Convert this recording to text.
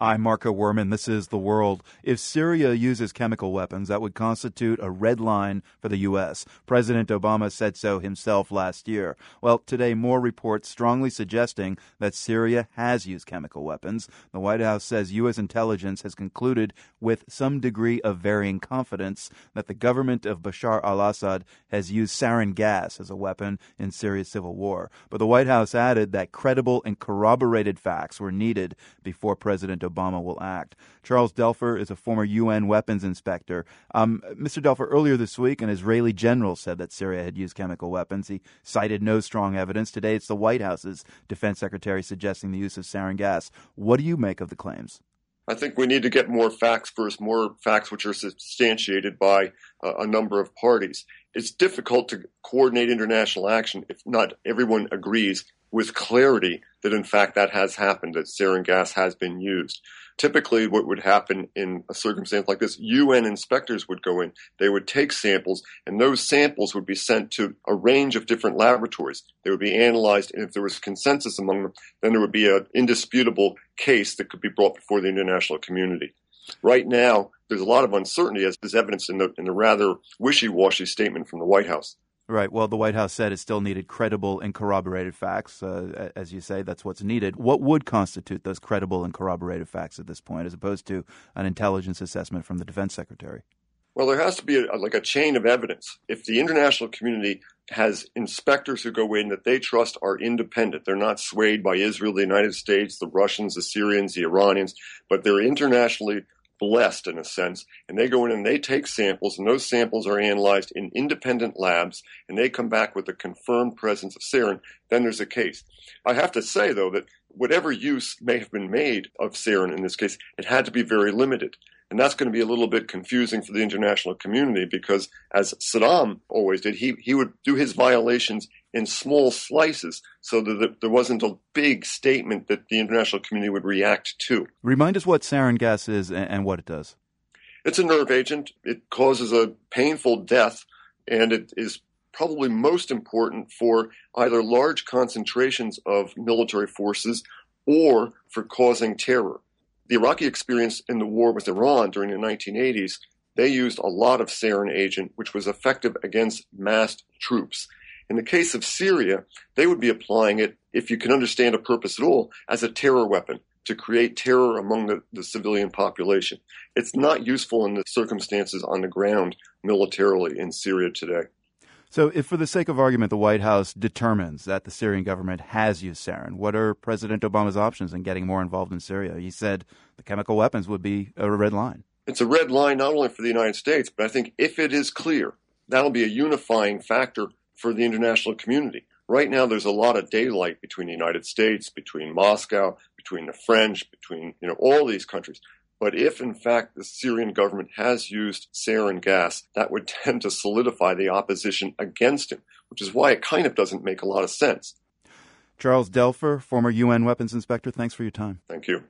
I'm Marco Werman. This is The World. If Syria uses chemical weapons, that would constitute a red line for the U.S. President Obama said so himself last year. Well, today, more reports strongly suggesting that Syria has used chemical weapons. The White House says U.S. intelligence has concluded with some degree of varying confidence that the government of Bashar al Assad has used sarin gas as a weapon in Syria's civil war. But the White House added that credible and corroborated facts were needed before President Obama will act. Charles Duelfer is a former UN weapons inspector. Um, Mr. Duelfer, earlier this week, an Israeli general said that Syria had used chemical weapons. He cited no strong evidence. Today, it's the White House's defense secretary suggesting the use of sarin gas. What do you make of the claims? I think we need to get more facts first, more facts which are substantiated by uh, a number of parties. It's difficult to coordinate international action if not everyone agrees with clarity that in fact that has happened, that sarin gas has been used. Typically, what would happen in a circumstance like this, UN inspectors would go in, they would take samples, and those samples would be sent to a range of different laboratories. They would be analyzed, and if there was consensus among them, then there would be an indisputable case that could be brought before the international community. Right now, there's a lot of uncertainty, as is evidenced in the, in the rather wishy washy statement from the White House. Right. Well, the White House said it still needed credible and corroborated facts. Uh, as you say, that's what's needed. What would constitute those credible and corroborated facts at this point, as opposed to an intelligence assessment from the defense secretary? Well, there has to be a, like a chain of evidence. If the international community has inspectors who go in that they trust are independent, they're not swayed by Israel, the United States, the Russians, the Syrians, the Iranians, but they're internationally blessed in a sense, and they go in and they take samples, and those samples are analyzed in independent labs, and they come back with a confirmed presence of sarin, then there's a case. I have to say, though, that whatever use may have been made of sarin in this case, it had to be very limited. And that's going to be a little bit confusing for the international community because, as Saddam always did, he, he would do his violations in small slices so that there wasn't a big statement that the international community would react to. Remind us what sarin gas is and what it does. It's a nerve agent. It causes a painful death, and it is probably most important for either large concentrations of military forces or for causing terror. The Iraqi experience in the war with Iran during the 1980s, they used a lot of sarin agent, which was effective against massed troops. In the case of Syria, they would be applying it, if you can understand a purpose at all, as a terror weapon to create terror among the, the civilian population. It's not useful in the circumstances on the ground militarily in Syria today. So, if for the sake of argument the White House determines that the Syrian government has used sarin, what are President Obama's options in getting more involved in Syria? He said the chemical weapons would be a red line. It's a red line not only for the United States, but I think if it is clear, that'll be a unifying factor for the international community. Right now, there's a lot of daylight between the United States, between Moscow, between the French, between you know all these countries. But if in fact the Syrian government has used sarin gas, that would tend to solidify the opposition against him, which is why it kind of doesn't make a lot of sense. Charles Duelfer, former UN weapons inspector, thanks for your time. Thank you.